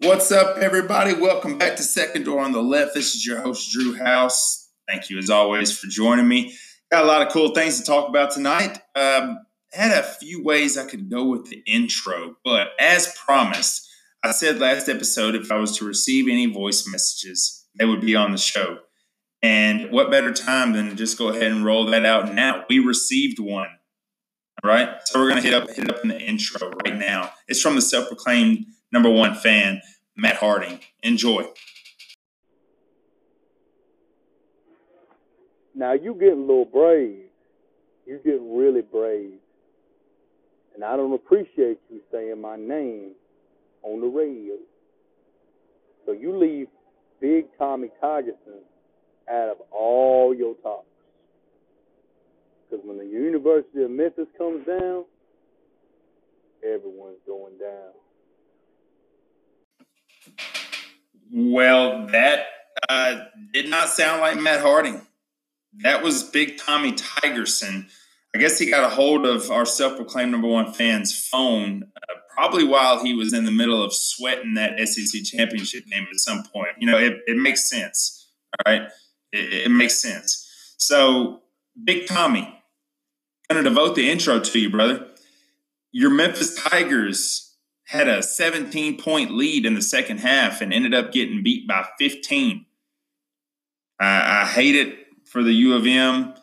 What's up, everybody? Welcome back to Second Door on the Left. This is your host, Drew House. Thank you, as always, for joining me. Got a lot of cool things to talk about tonight. Um, had a few ways I could go with the intro, but as promised, I said last episode if I was to receive any voice messages, they would be on the show. And what better time than to just go ahead and roll that out now? We received one. All right. So we're gonna hit up hit up in the intro right now. It's from the self-proclaimed number one fan, Matt Harding. Enjoy. Now you getting a little brave. You getting really brave. And I don't appreciate you saying my name on the radio. So you leave Big Tommy Tigerson out of all your talks. Because when the University of Memphis comes down, everyone's going down. Well, that uh, did not sound like Matt Harding. That was Big Tommy Tigerson. I guess he got a hold of our self-proclaimed number one fan's phone, uh, probably while he was in the middle of sweating that SEC championship game at some point. You know, it, it makes sense. All right, it, it makes sense. So, Big Tommy, going to devote the intro to you, brother. Your Memphis Tigers had a 17 point lead in the second half and ended up getting beat by 15. I, I hate it for the U of M.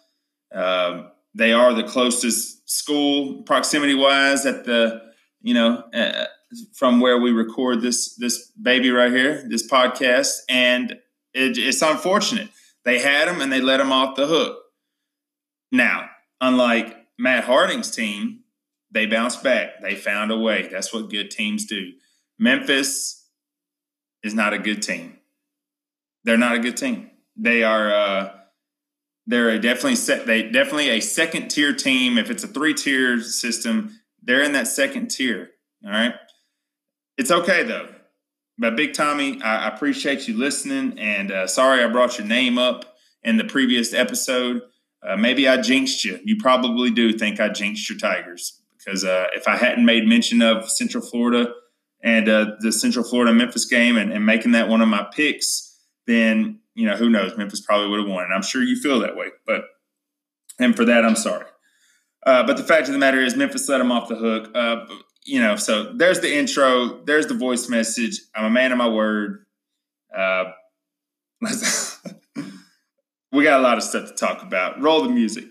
Uh, they are the closest school proximity wise at the, you know, uh, from where we record this this baby right here, this podcast, and it, it's unfortunate. They had them and they let them off the hook. Now, unlike Matt Harding's team, they bounced back. They found a way. That's what good teams do. Memphis is not a good team. They're not a good team. They are. Uh, they're a definitely set. They definitely a second tier team. If it's a three tier system, they're in that second tier. All right. It's okay though. But Big Tommy, I, appreciate you listening, and uh, sorry I brought your name up in the previous episode. Uh, maybe I jinxed you. You probably do think I jinxed your Tigers because uh, if I hadn't made mention of Central Florida and uh, the Central Florida Memphis game and, and, making that one of my picks, then you know who knows Memphis probably would have won, and I'm sure you feel that way. But and for that, I'm sorry. Uh, but the fact of the matter is, Memphis let them off the hook. Uh, you know, so there's the intro. There's the voice message. I'm a man of my word. Uh, we got a lot of stuff to talk about. Roll the music.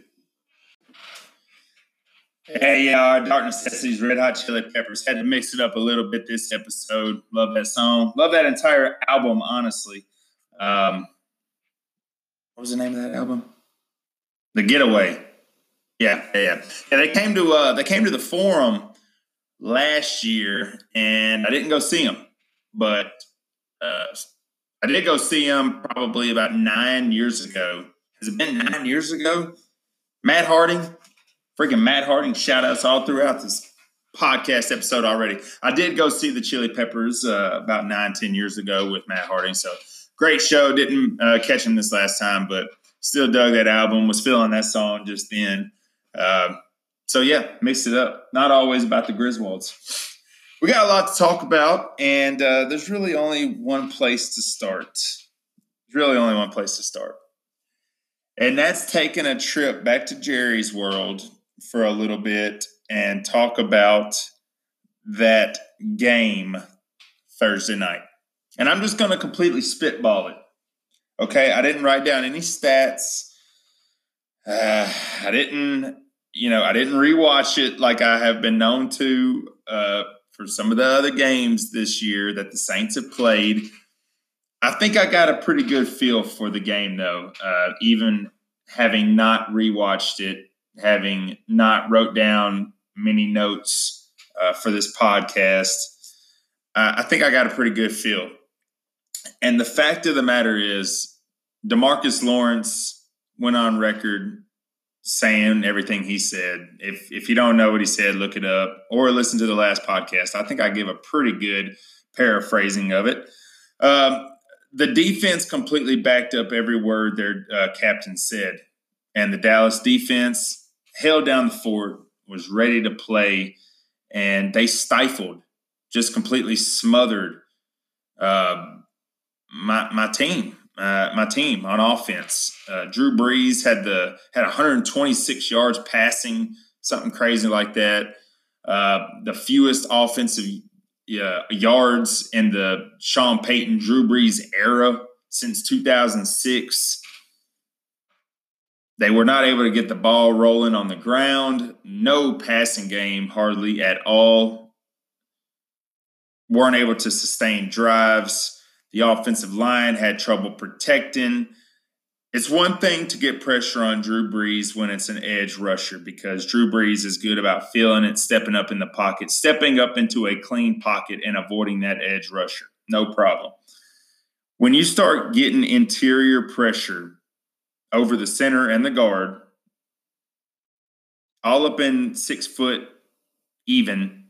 Hey, uh, Dark Necessities, Red Hot Chili Peppers. Had to mix it up a little bit this episode. Love that song. Love that entire album, honestly. Um, what was the name of that album? The Getaway. Yeah, yeah, yeah. yeah they came to uh, they came to the forum last year, and I didn't go see them, but uh, I did go see them probably about nine years ago. Has it been nine years ago? Matt Harding, freaking Matt Harding, shout outs all throughout this podcast episode already. I did go see the Chili Peppers uh, about nine, ten years ago with Matt Harding. So great show. Didn't uh, catch him this last time, but still dug that album. Was feeling that song just then. Uh, so yeah, mixed it up. Not always about the Griswolds we got a lot to talk about, and uh, there's really only one place to start. There's really only one place to start, and that's taking a trip back to Jerry's world for a little bit and talk about that game Thursday night. And I'm just going to completely spitball it. Okay, I didn't write down any stats. Uh, I didn't, you know, I didn't rewatch it like I have been known to. Uh, for some of the other games this year that the Saints have played. I think I got a pretty good feel for the game, though, uh, even having not rewatched it, having not wrote down many notes uh, for this podcast. Uh, I think I got a pretty good feel. And the fact of the matter is, Demarcus Lawrence went on record saying everything he said. If if you don't know what he said, look it up or listen to the last podcast. I think I give a pretty good paraphrasing of it. Um, the defense completely backed up every word their uh, captain said, and the Dallas defense held down the fort, was ready to play, and they stifled, just completely smothered uh, my my team, uh, my team on offense. Uh, Drew Brees had the had 126 yards passing, something crazy like that. Uh, the fewest offensive yards in the Sean Payton Drew Brees era since 2006. They were not able to get the ball rolling on the ground. No passing game hardly at all. Weren't able to sustain drives. The offensive line had trouble protecting. It's one thing to get pressure on Drew Brees when it's an edge rusher because Drew Brees is good about feeling it, stepping up in the pocket, stepping up into a clean pocket, and avoiding that edge rusher. No problem. When you start getting interior pressure over the center and the guard, all up in six foot even,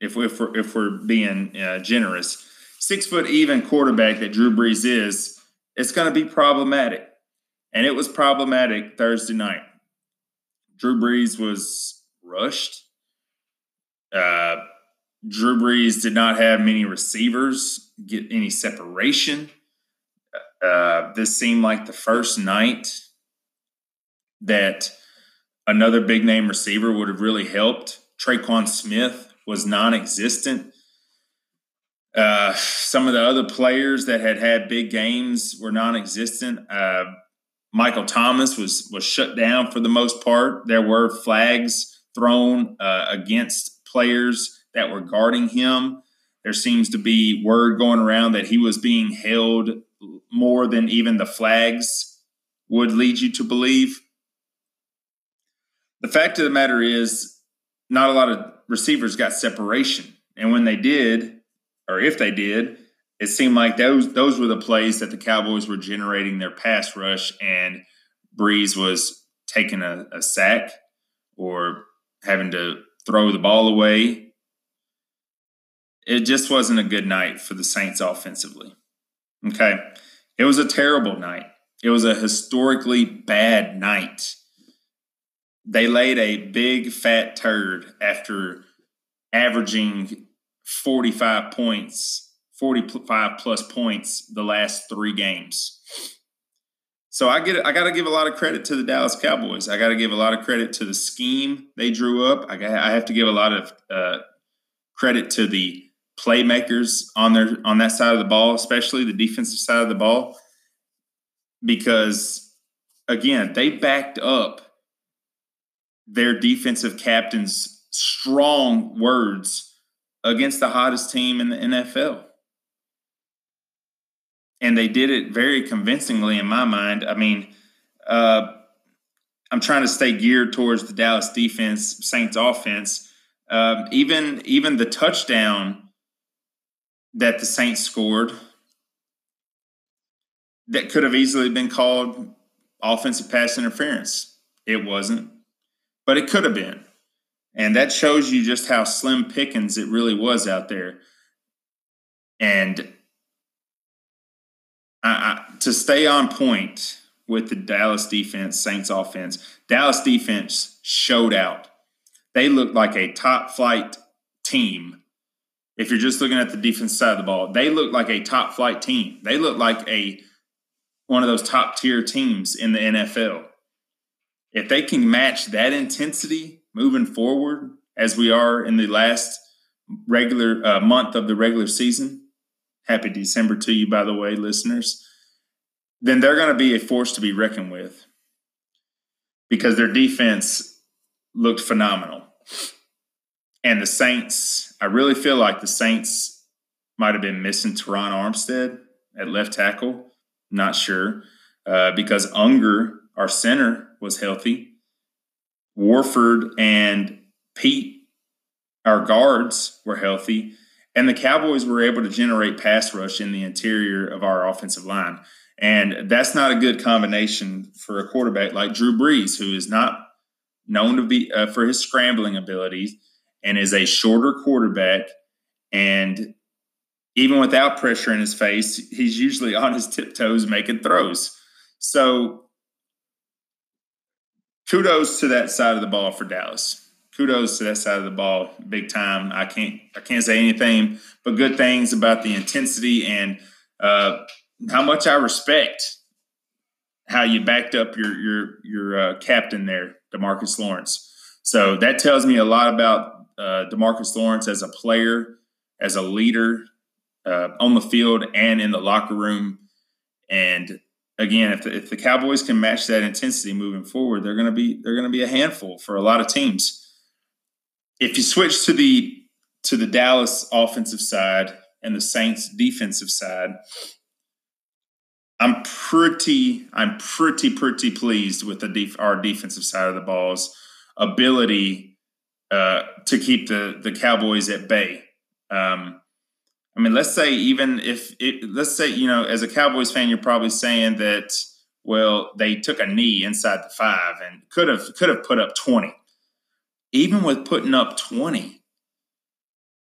if, we, if, we're, if we're being uh, generous, six foot even quarterback that Drew Brees is, it's going to be problematic. And it was problematic Thursday night. Drew Brees was rushed. Uh, Drew Brees did not have many receivers get any separation. Uh, this seemed like the first night that another big name receiver would have really helped. Tre'Quan Smith was non existent. Uh, some of the other players that had had big games were non existent. Uh, Michael Thomas was was shut down for the most part. There were flags thrown uh, against players that were guarding him. There seems to be word going around that he was being held more than even the flags would lead you to believe. The fact of the matter is, not a lot of receivers got separation. And when they did, or if they did, it seemed like those those were the plays that the Cowboys were generating their pass rush, and Brees was taking a, a sack or having to throw the ball away. It just wasn't a good night for the Saints offensively. Okay. It was a terrible night. It was a historically bad night. They laid a big fat turd after averaging 45 points, 45 plus points the last three games. So I get I got to give a lot of credit to the Dallas Cowboys. I got to give a lot of credit to the scheme they drew up. I, got, I have to give a lot of uh, credit to the playmakers on their on that side of the ball, especially the defensive side of the ball, because again, they backed up their defensive captain's strong words against the hottest team in the NFL. And they did it very convincingly in my mind. I mean, uh, I'm trying to stay geared towards the Dallas defense, Saints offense. Um, even even the touchdown that the Saints scored that could have easily been called offensive pass interference. It wasn't, but it could have been. And that shows you just how slim pickings it really was out there. And I, I, to stay on point with the Dallas defense, Saints offense, Dallas defense showed out. They looked like a top flight team if you're just looking at the defense side of the ball, they look like a top flight team. They look like a one of those top tier teams in the NFL. If they can match that intensity moving forward, as we are in the last regular uh, month of the regular season, happy December to you, by the way, listeners, then they're going to be a force to be reckoned with because their defense looked phenomenal. And the Saints, I really feel like the Saints might have been missing Terron Armstead at left tackle. Not sure. Uh, because Unger, our center, was healthy. Warford and Pete, our guards, were healthy. And the Cowboys were able to generate pass rush in the interior of our offensive line. And that's not a good combination for a quarterback like Drew Brees, who is not known to be uh, for his scrambling abilities and is a shorter quarterback. And even without pressure in his face, he's usually on his tiptoes making throws. So kudos to that side of the ball for Dallas. kudos to that side of the ball, big time. I can't I can't say anything but good things about the intensity and uh, how much I respect how you backed up your your your uh, captain there, Demarcus Lawrence. So that tells me a lot about uh, Demarcus Lawrence as a player, as a leader uh, on the field and in the locker room. And again, if the, if the Cowboys can match that intensity moving forward, they're going to be they're going to be a handful for a lot of teams. If you switch to the to the Dallas offensive side and the Saints defensive side, I'm pretty I'm pretty pretty pleased with the def- our defensive side of the ball's ability uh, to keep the the Cowboys at bay. Um, I mean, let's say even if it, let's say you know, as a Cowboys fan, you're probably saying that well, they took a knee inside the five and could have could have put up twenty. Even with putting up twenty,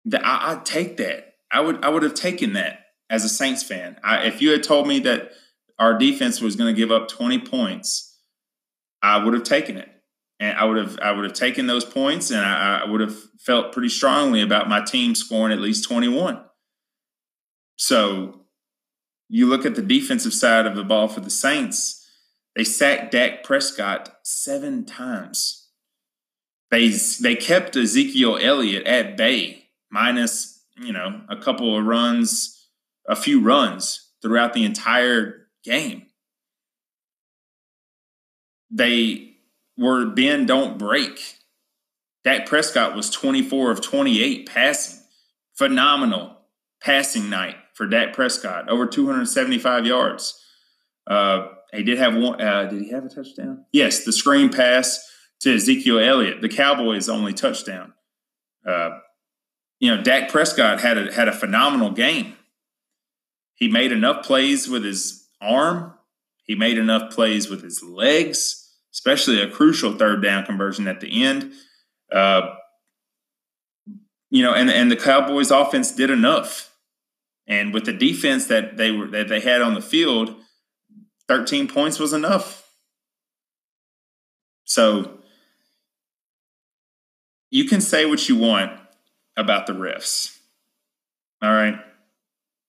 the, I, I'd take that. I would I would have taken that as a Saints fan. I, if you had told me that our defense was going to give up twenty points, I would have taken it and I would have I would have taken those points, and I, I, would have felt pretty strongly about my team scoring at least 21. So you look at the defensive side of the ball for the Saints, they sacked Dak Prescott seven times. They they kept Ezekiel Elliott at bay, minus, you know, a couple of runs, a few runs throughout the entire game. They were Ben don't break. Dak Prescott was 24 of 28 passing. Phenomenal passing night for Dak Prescott, over 275 yards. Uh, he did have one. Uh, did he have a touchdown? Yes, the screen pass to Ezekiel Elliott, the Cowboys' only touchdown. Uh, you know, Dak Prescott had a had a phenomenal game. He made enough plays with his arm. He made enough plays with his legs, especially a crucial third down conversion at the end. Uh, you know, and and the Cowboys' offense did enough and with the defense that they were that they had on the field, 13 points was enough. So you can say what you want about the refs. All right.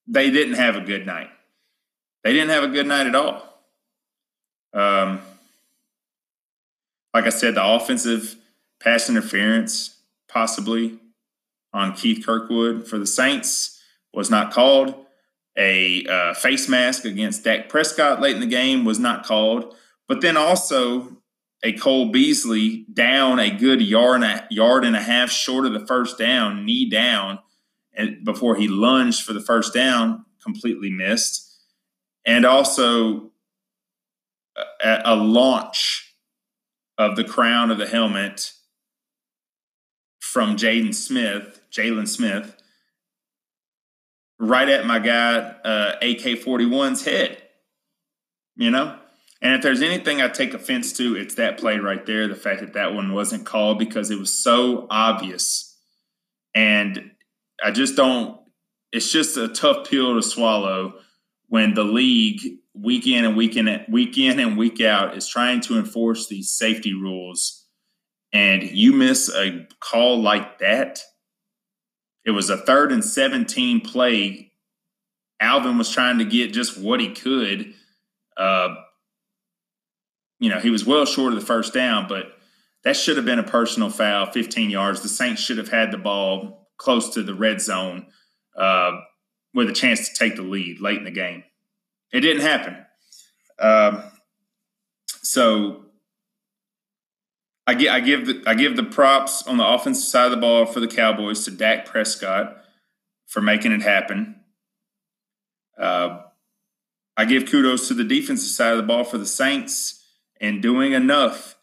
They didn't have a good night. They didn't have a good night at all. Um, like I said, the offensive pass interference, possibly on Keith Kirkwood for the Saints was not called. A uh, face mask against Dak Prescott late in the game was not called. But then also a Cole Beasley down a good yard and a yard and a half short of the first down, knee down, and before he lunged for the first down, completely missed. And also a, a launch of the crown of the helmet from Jaden Smith, Jaylon Smith, right at my guy uh, AK 41's head. You know? And if there's anything I take offense to, it's that play right there. The fact that that one wasn't called because it was so obvious. And I just don't, it's just a tough pill to swallow when the league week in and week in, week in and week out is trying to enforce these safety rules. And you miss a call like that it was a third and 17 play. Alvin was trying to get just what he could. Uh, you know, he was well short of the first down, but that should have been a personal foul, 15 yards. The Saints should have had the ball close to the red zone uh, with a chance to take the lead late in the game. It didn't happen. Um, so I give I give the I give the props on the offensive side of the ball for the Cowboys to Dak Prescott for making it happen. Uh, I give kudos to the defensive side of the ball for the Saints and doing enough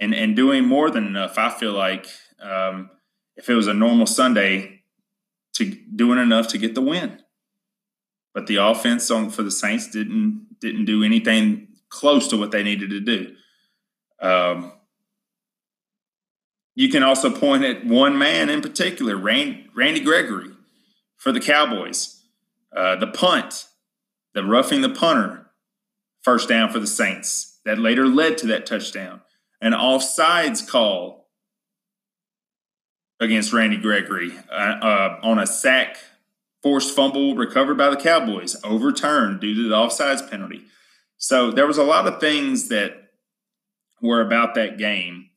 and and doing more than enough. I feel like um, if it was a normal Sunday, to doing enough to get the win. But the offense on for the Saints didn't didn't do anything close to what they needed to do. Um, you can also point at one man in particular, Randy Gregory for the Cowboys. Uh, the punt, the roughing the punter, first down for the Saints that later led to that touchdown. An offsides call against Randy Gregory uh, uh, on a sack, forced fumble recovered by the Cowboys, overturned due to the offsides penalty. So there was a lot of things that were about that game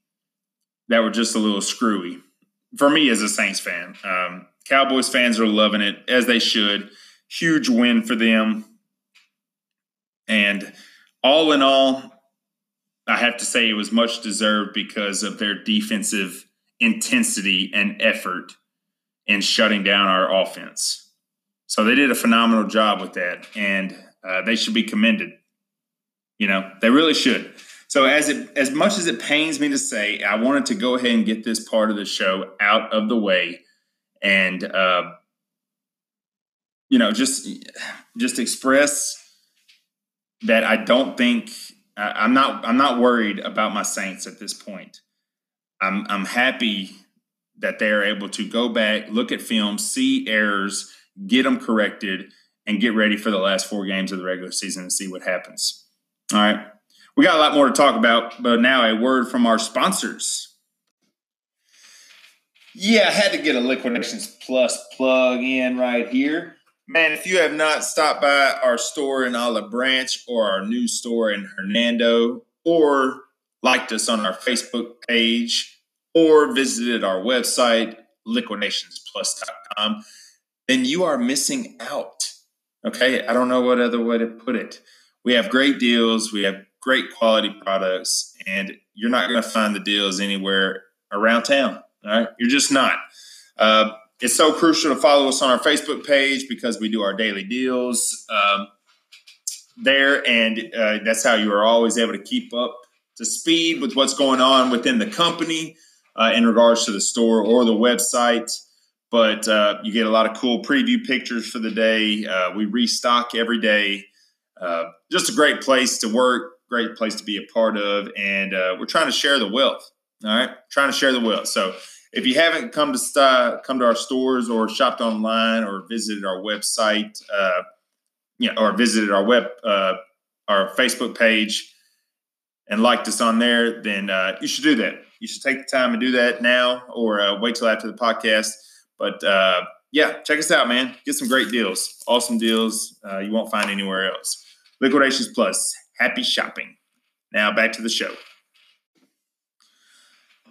that were just a little screwy for me as a Saints fan. Um, Cowboys fans are loving it as they should. Huge win for them. And all in all, I have to say it was much deserved because of their defensive intensity and effort in shutting down our offense. So they did a phenomenal job with that, and uh, they should be commended. You know, they really should. So as it as much as it pains me to say, I wanted to go ahead and get this part of the show out of the way, and uh, you know, just just express that I don't think I'm not I'm not worried about my Saints at this point. I'm I'm happy that they are able to go back, look at film, see errors, get them corrected, and get ready for the last four games of the regular season and see what happens. All right. We got a lot more to talk about, but now a word from our sponsors. Yeah, I had to get a Liquidations Plus plug in right here. Man, if you have not stopped by our store in Olive Branch or our new store in Hernando or liked us on our Facebook page or visited our website, liquidationsplus.com, then you are missing out. Okay. I don't know what other way to put it. We have great deals, we have great quality products, and you're not going to find the deals anywhere around town. All right. You're just not. Uh, it's so crucial to follow us on our Facebook page because we do our daily deals um, there, and uh, that's how you are always able to keep up to speed with what's going on within the company uh, in regards to the store or the website. But uh, you get a lot of cool preview pictures for the day. Uh, we restock every day. Uh, just a great place to work, great place to be a part of, and uh, we're trying to share the wealth. All right, trying to share the wealth. So if you haven't come to st- come to our stores or shopped online or visited our website, uh, you know, or visited our web uh, our Facebook page and liked us on there, then uh, you should do that. You should take the time and do that now, or uh, wait till after the podcast. But uh, yeah, check us out, man. Get some great deals, awesome deals uh, you won't find anywhere else. Liquidations Plus. Happy shopping. Now back to the show.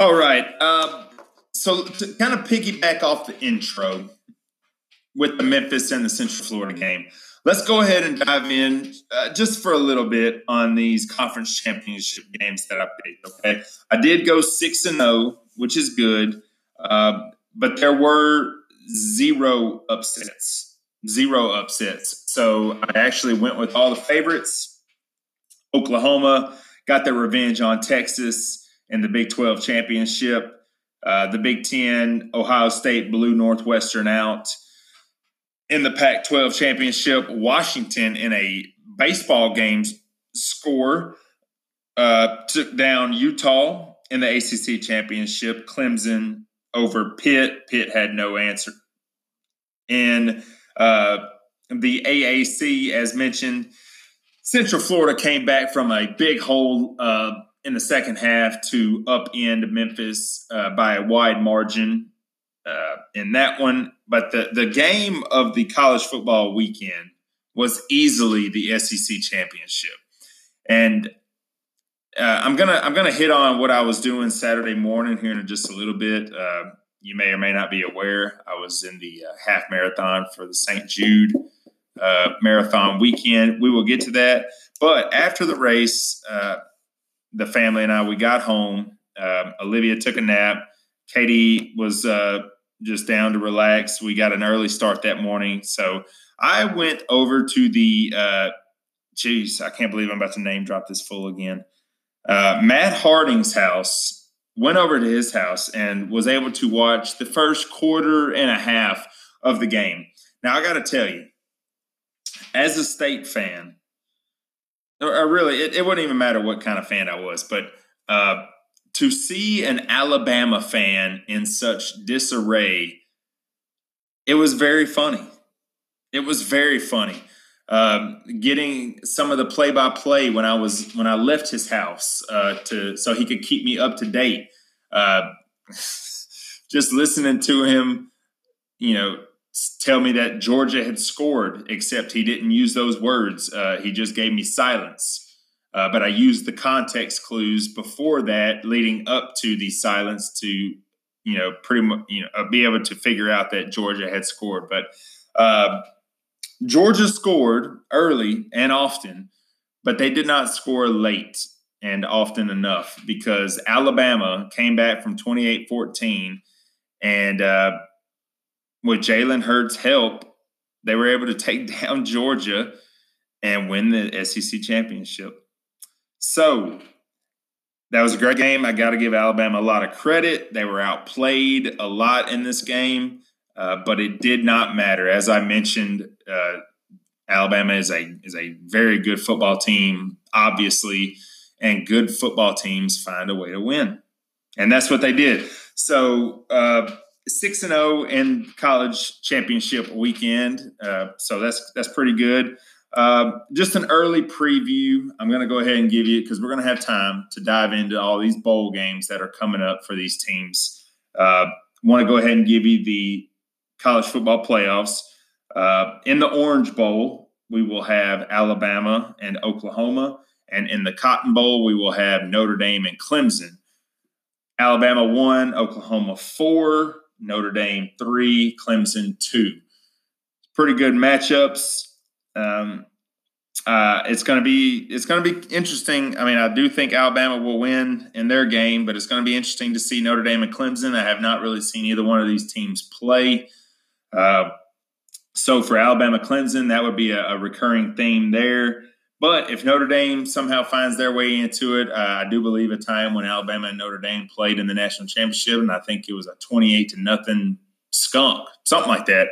All right. Um, so to kind of piggyback off the intro with the Memphis and the Central Florida game, let's go ahead and dive in uh, just for a little bit on these conference championship games that I picked. Okay, I did go six and zero, oh, which is good, uh, but there were zero upsets, zero upsets. So I actually went with all the favorites. Oklahoma got their revenge on Texas in the Big 12 championship. Uh, the Big Ten, Ohio State blew Northwestern out. In the Pac 12 championship, Washington, in a baseball game score, uh, took down Utah in the ACC championship. Clemson over Pitt. Pitt had no answer. In uh, the AAC, as mentioned, Central Florida came back from a big hole uh, in the second half to upend Memphis uh, by a wide margin uh, in that one. But the, the game of the college football weekend was easily the SEC championship. And uh, I'm gonna I'm gonna hit on what I was doing Saturday morning here in just a little bit. Uh, you may or may not be aware I was in the uh, half marathon for the St. Jude uh, marathon weekend. We will get to that. But after the race, the family and I, we got home. Um, Olivia took a nap. Katie was uh, just down to relax. We got an early start that morning. So I went over to the, uh, geez, I can't believe I'm about to name drop this full again. Uh, Matt Harding's house, went over to his house and was able to watch the first quarter and a half of the game. Now, I got to tell you, as a state fan, or really, it, it wouldn't even matter what kind of fan I was, but uh, to see an Alabama fan in such disarray, it was very funny. It was very funny. Um, getting some of the play-by-play when I was when I left his house uh, to so he could keep me up to date. Uh, just listening to him, you know, tell me that Georgia had scored, except he didn't use those words. Uh, he just gave me silence. Uh, but I used the context clues before that, leading up to the silence, to you know pretty much you know uh, be able to figure out that Georgia had scored. But uh, Georgia scored early and often, but they did not score late and often enough because Alabama came back from 28 14 and uh, with Jalen Hurts' help, they were able to take down Georgia and win the SEC championship. So that was a great game. I got to give Alabama a lot of credit. They were outplayed a lot in this game, uh, but it did not matter. As I mentioned, uh, Alabama is a is a very good football team, obviously, and good football teams find a way to win, and that's what they did. So uh, six and zero oh in college championship weekend. Uh, so that's that's pretty good. Uh, just an early preview. I'm going to go ahead and give you because we're going to have time to dive into all these bowl games that are coming up for these teams. Uh, Want to go ahead and give you the college football playoffs. Uh, in the Orange Bowl, we will have Alabama and Oklahoma, and in the Cotton Bowl, we will have Notre Dame and Clemson. Alabama one, Oklahoma four, Notre Dame three, Clemson two. Pretty good matchups. Um, uh, it's going to be it's going to be interesting. I mean, I do think Alabama will win in their game, but it's going to be interesting to see Notre Dame and Clemson. I have not really seen either one of these teams play. Uh, so for Alabama Clemson, that would be a, a, recurring theme there. But if Notre Dame somehow finds their way into it, uh, I do believe a time when Alabama and Notre Dame played in the national championship, and I think it was a twenty-eight to nothing skunk, something like that.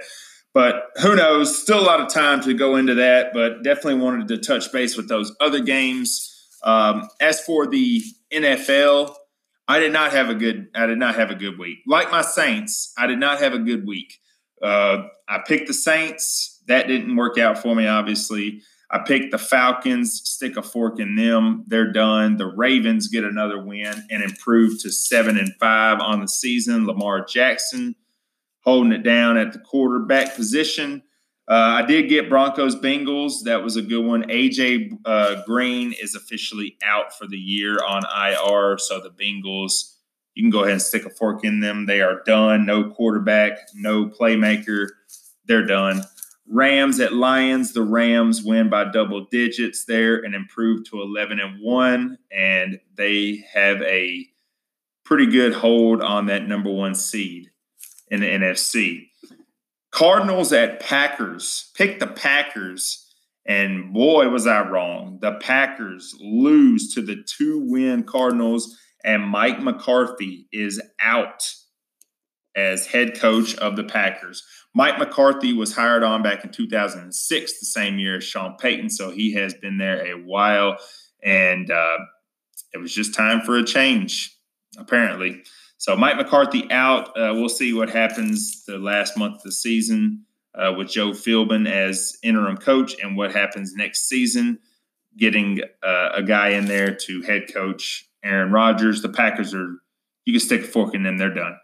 But who knows? Still a lot of time to go into that, but definitely wanted to touch base with those other games. Um, as for the NFL, I did not have a good. I did not have a good week. Like my Saints, I did not have a good week. Uh, I picked the Saints. That didn't work out for me. Obviously, I picked the Falcons. Stick a fork in them. They're done. The Ravens get another win and improve to seven and five on the season. Lamar Jackson holding it down at the quarterback position. Uh, I did get Broncos Bengals. That was a good one. AJ uh, Green is officially out for the year on IR. So the Bengals, you can go ahead and stick a fork in them. They are done. No quarterback, no playmaker. They're done. Rams at Lions. The Rams win by double digits there and improve to 11 and 1. And they have a pretty good hold on that number one seed in the NFC. Cardinals at Packers. Pick the Packers. And boy, was I wrong. The Packers lose to the two win Cardinals, and Mike McCarthy is out as head coach of the Packers. Mike McCarthy was hired on back in 2006, the same year as Sean Payton. So he has been there a while. And uh, it was just time for a change, apparently. So Mike McCarthy out. Uh, we'll see what happens the last month of the season uh, with Joe Philbin as interim coach, and what happens next season, getting uh, a guy in there to head coach Aaron Rodgers. The Packers are you can stick a fork in them; they're done.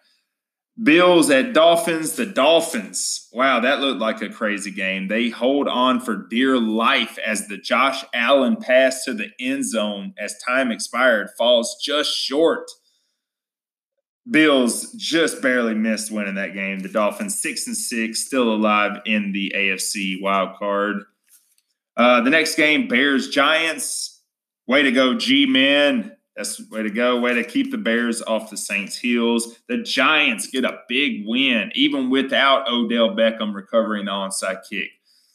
Bills at Dolphins. The Dolphins. Wow, that looked like a crazy game. They hold on for dear life as the Josh Allen pass to the end zone as time expired falls just short Bills just barely missed winning that game. The Dolphins six and six, still alive in the AFC wild card. Uh, the next game, Bears Giants. Way to go, G men. That's way to go. Way to keep the Bears off the Saints' heels. The Giants get a big win, even without Odell Beckham recovering the onside kick.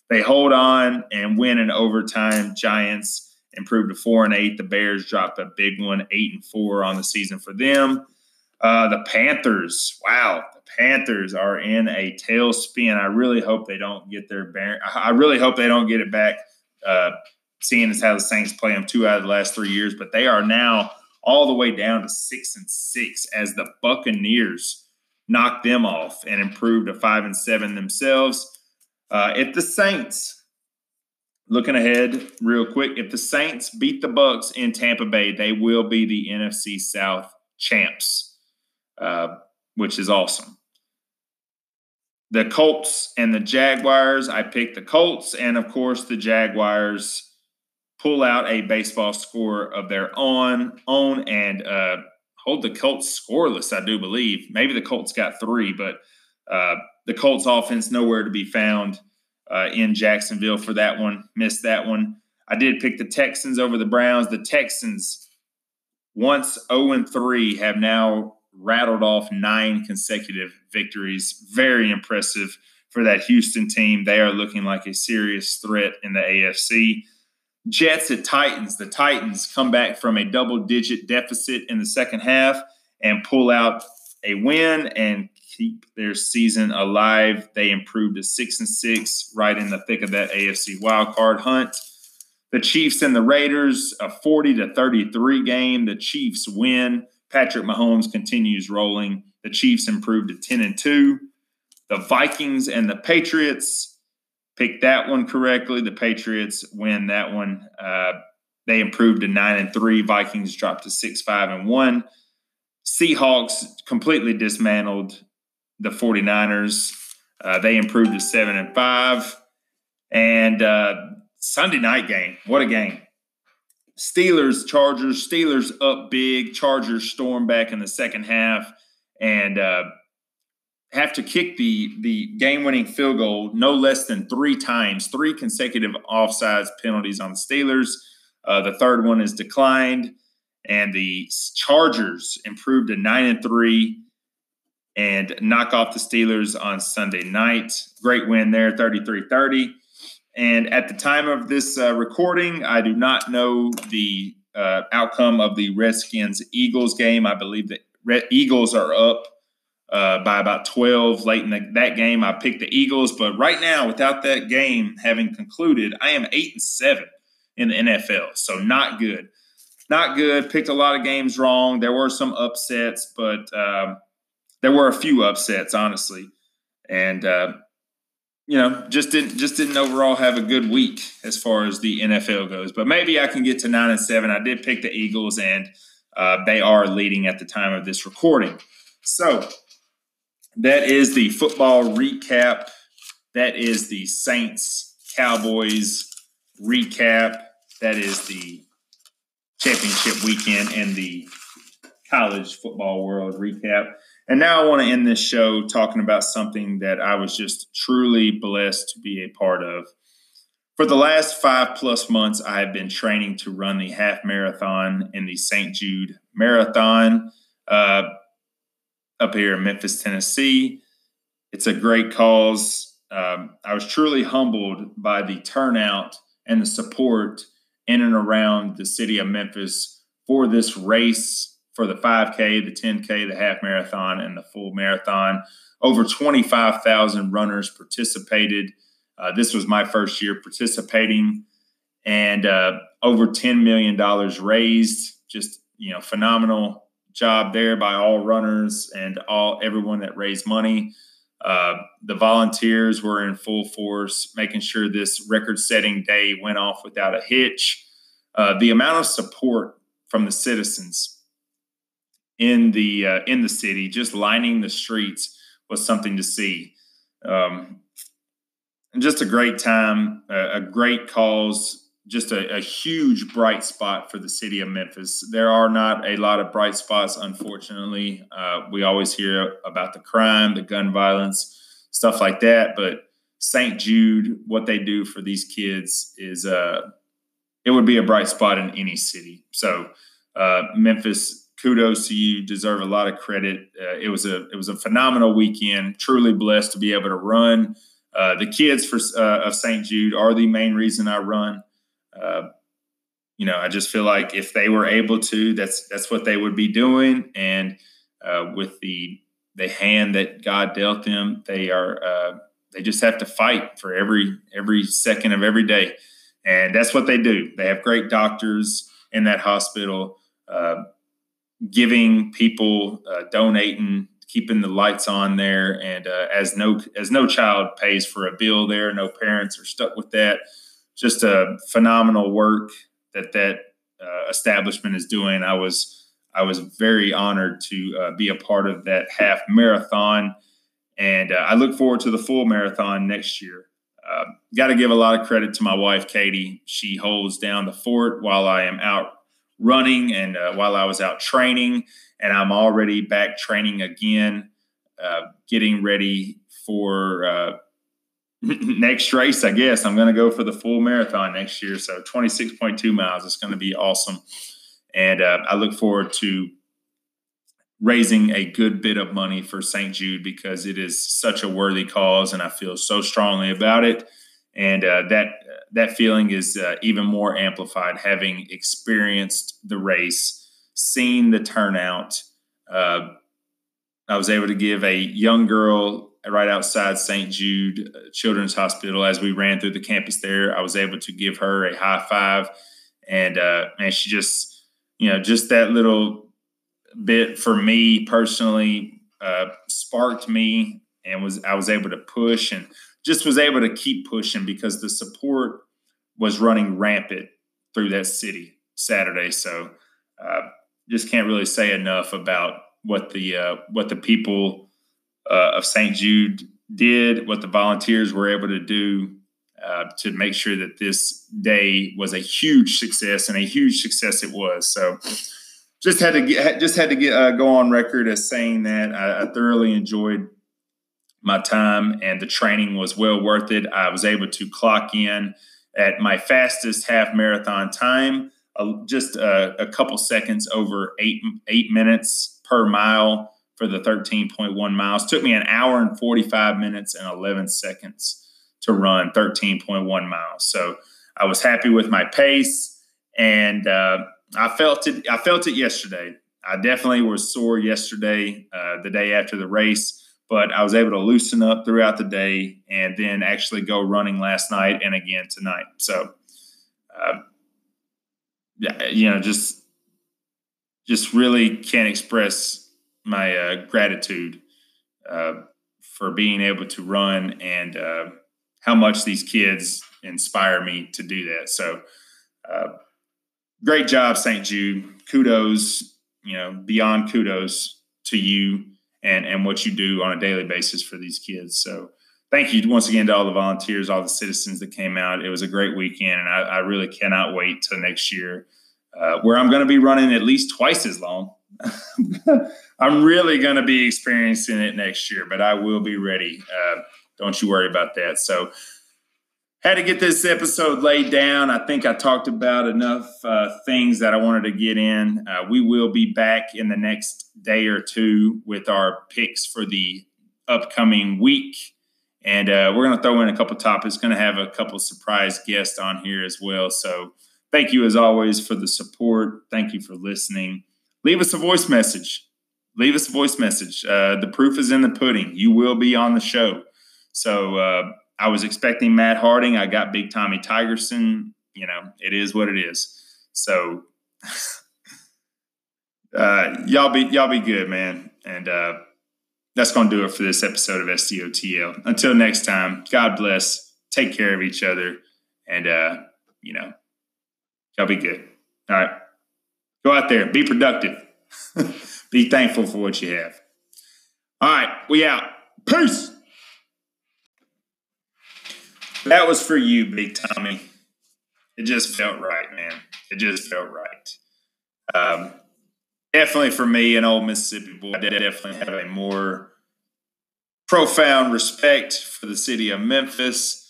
They hold on and win in overtime. Giants improve to four and eight. The Bears drop a big one, eight and four on the season for them. Uh, the Panthers, wow, the Panthers are in a tailspin. I really hope they don't get their bear. I really hope they don't get it back. Uh, seeing as how the Saints play them two out of the last three years, but they are now all the way down to six and six as the Buccaneers knocked them off and improved to five and seven themselves. Uh, if the Saints, looking ahead real quick, if the Saints beat the Bucks in Tampa Bay, they will be the NFC South champs. Uh, which is awesome. The Colts and the Jaguars, I picked the Colts, and of course, the Jaguars pull out a baseball score of their own, own and uh, hold the Colts scoreless, I do believe. Maybe the Colts got three, but uh, the Colts offense nowhere to be found uh, in Jacksonville for that one. Missed that one. I did pick the Texans over the Browns. The Texans, once 0 3, have now rattled off nine consecutive victories. Very impressive for that Houston team. They are looking like a serious threat in the AFC. Jets at Titans. The Titans come back from a double digit deficit in the second half and pull out a win and keep their season alive. They improved to six and six, right in the thick of that AFC wildcard hunt. The Chiefs and the Raiders, a 40 to 33 game. The Chiefs win. Patrick Mahomes continues rolling. The Chiefs improved to 10 and 2. The Vikings and the Patriots picked that one correctly. The Patriots win that one. Uh, they improved to 9 and 3. Vikings dropped to 6 5 and 1. Seahawks completely dismantled the 49ers. Uh, they improved to 7 and 5. And uh, Sunday night game, what a game. Steelers, Chargers, Steelers up big. Chargers storm back in the second half and uh, have to kick the the game winning field goal no less than three times, three consecutive offsides penalties on the Steelers. Uh, the third one is declined, and the Chargers improved to nine and three and knock off the Steelers on Sunday night. Great win there, 33 30. And at the time of this uh, recording, I do not know the uh, outcome of the Redskins Eagles game. I believe the Red Eagles are up uh, by about 12 late in the, that game. I picked the Eagles, but right now, without that game having concluded, I am eight and seven in the NFL. So not good. Not good. Picked a lot of games wrong. There were some upsets, but um, there were a few upsets, honestly. And uh, you know, just didn't just didn't overall have a good week as far as the NFL goes. But maybe I can get to nine and seven. I did pick the Eagles, and uh, they are leading at the time of this recording. So that is the football recap. That is the Saints Cowboys recap. That is the championship weekend and the college football world recap. And now I want to end this show talking about something that I was just truly blessed to be a part of. For the last five plus months, I have been training to run the half marathon in the St. Jude Marathon uh, up here in Memphis, Tennessee. It's a great cause. Um, I was truly humbled by the turnout and the support in and around the city of Memphis for this race for the 5K, the 10K, the half marathon, and the full marathon. Over 25,000 runners participated. Uh, this was my first year participating, and uh, over $10 million raised. Just you know, phenomenal job there by all runners and all everyone that raised money. Uh, the volunteers were in full force, making sure this record-setting day went off without a hitch. Uh, the amount of support from the citizens in the uh, in the city, just lining the streets was something to see. Um, just a great time, a, a great cause, just a, a, huge bright spot for the city of Memphis. There are not a lot of bright spots, unfortunately. Uh, we always hear about the crime, the gun violence, stuff like that. But St. Jude, what they do for these kids is uh, it would be a bright spot in any city. So uh, Memphis kudos to you. Deserve a lot of credit. Uh, it was a it was a phenomenal weekend. Truly blessed to be able to run. Uh, the kids for uh, of St. Jude are the main reason I run. Uh, you know, I just feel like if they were able to, that's that's what they would be doing. And uh, with the the hand that God dealt them, they are uh, they just have to fight for every every second of every day, and that's what they do. They have great doctors in that hospital. Uh, giving people, uh, donating, keeping the lights on there, and as no as no child pays for a bill there, no parents are stuck with that. Just a phenomenal work that that uh, establishment is doing. I was I was very honored to uh, be a part of that half marathon. And uh, I look forward to the full marathon next year. Uh, Got to give a lot of credit to my wife, Katie. She holds down the fort while I am out running and uh, while I was out training. And I'm already back training again, uh, getting ready for uh, next race, I guess. I'm going to go for the full marathon next year. So 26.2 miles. It's going to be awesome. And uh, I look forward to raising a good bit of money for St. Jude because it is such a worthy cause, and I feel so strongly about it. And uh, that that feeling is uh, even more amplified having experienced the race, seen the turnout. Uh, I was able to give a young girl right outside St. Jude uh, Children's Hospital as we ran through the campus there. I was able to give her a high five, and uh, and she just, you know, just that little bit for me personally uh, sparked me and was I was able to push and just was able to keep pushing because the support was running rampant through that city Saturday. So uh, just can't really say enough about what the uh, what the people uh, of St. Jude did, what the volunteers were able to do uh, to make sure that this day was a huge success, and a huge success it was. So just had to get just had to get uh, go on record as saying that I, I, thoroughly enjoyed my time and the training was well worth it. I was able to clock in at my fastest half marathon time, uh, just a, a, couple seconds over eight eight minutes per mile for the 13.1 miles. Took me an hour and 45 minutes and 11 seconds to run 13.1 miles. So I was happy with my pace and. Uh, I felt it. I felt it yesterday. I definitely was sore yesterday, uh, the day after the race, but I was able to loosen up throughout the day and then actually go running last night and again tonight. So, uh, you know, just just really can't express my uh, gratitude uh, for being able to run and uh, how much these kids inspire me to do that. So uh, great job, St. Jude. Kudos, you know, beyond kudos to you and and what you do on a daily basis for these kids. So thank you once again to all the volunteers, all the citizens that came out. It was a great weekend, and I, I really cannot wait till next year, uh, where I'm going to be running at least twice as long. I'm really going to be experiencing it next year, but I will be ready. Uh, don't you worry about that. So had to get this episode laid down. I think I talked about enough uh, things that I wanted to get in. Uh, we will be back in the next day or two with our picks for the upcoming week. And uh, we're going to throw in a couple topics. Going to have a couple surprise guests on here as well. So thank you as always for the support. Thank you for listening. Leave us a voice message. Leave us a voice message. Uh, the proof is in the pudding. You will be on the show. So uh, I was expecting Matt Harding. I got Big Tommy Tigerson. You know, it is what it is. So uh, y'all be y'all be good, man. And uh, that's gonna do it for this episode of SDOTL. Until next time, God bless. Take care of each other, and uh, you know, y'all be good. All right, go out there, be productive, be thankful for what you have. All right, we out. Peace. That was for you, Big Tommy. It just felt right, man. It just felt right. Um, definitely for me, an old Mississippi boy, I definitely have a more profound respect for the city of Memphis.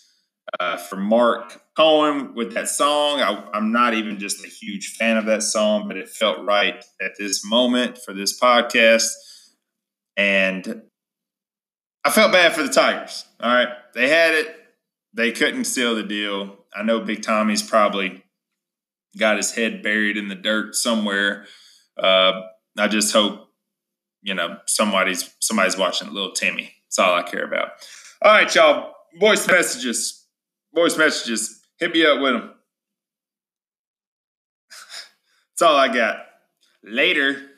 Uh, for Marc Cohn with that song, I, I'm not even just a huge fan of that song, but it felt right at this moment for this podcast. And I felt bad for the Tigers. All right. They had it they couldn't seal the deal. I know Big Tommy's probably got his head buried in the dirt somewhere. Uh, I just hope you know somebody's somebody's watching little Timmy. That's all I care about. All right, y'all. Voice messages. Voice messages. Hit me up with them. That's all I got. Later.